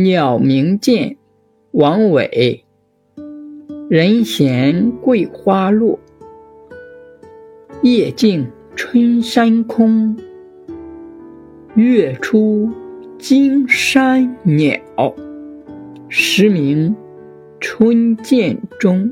鸟鸣涧王维人闲桂花落夜静春山空。月出惊山鸟时鸣春涧中。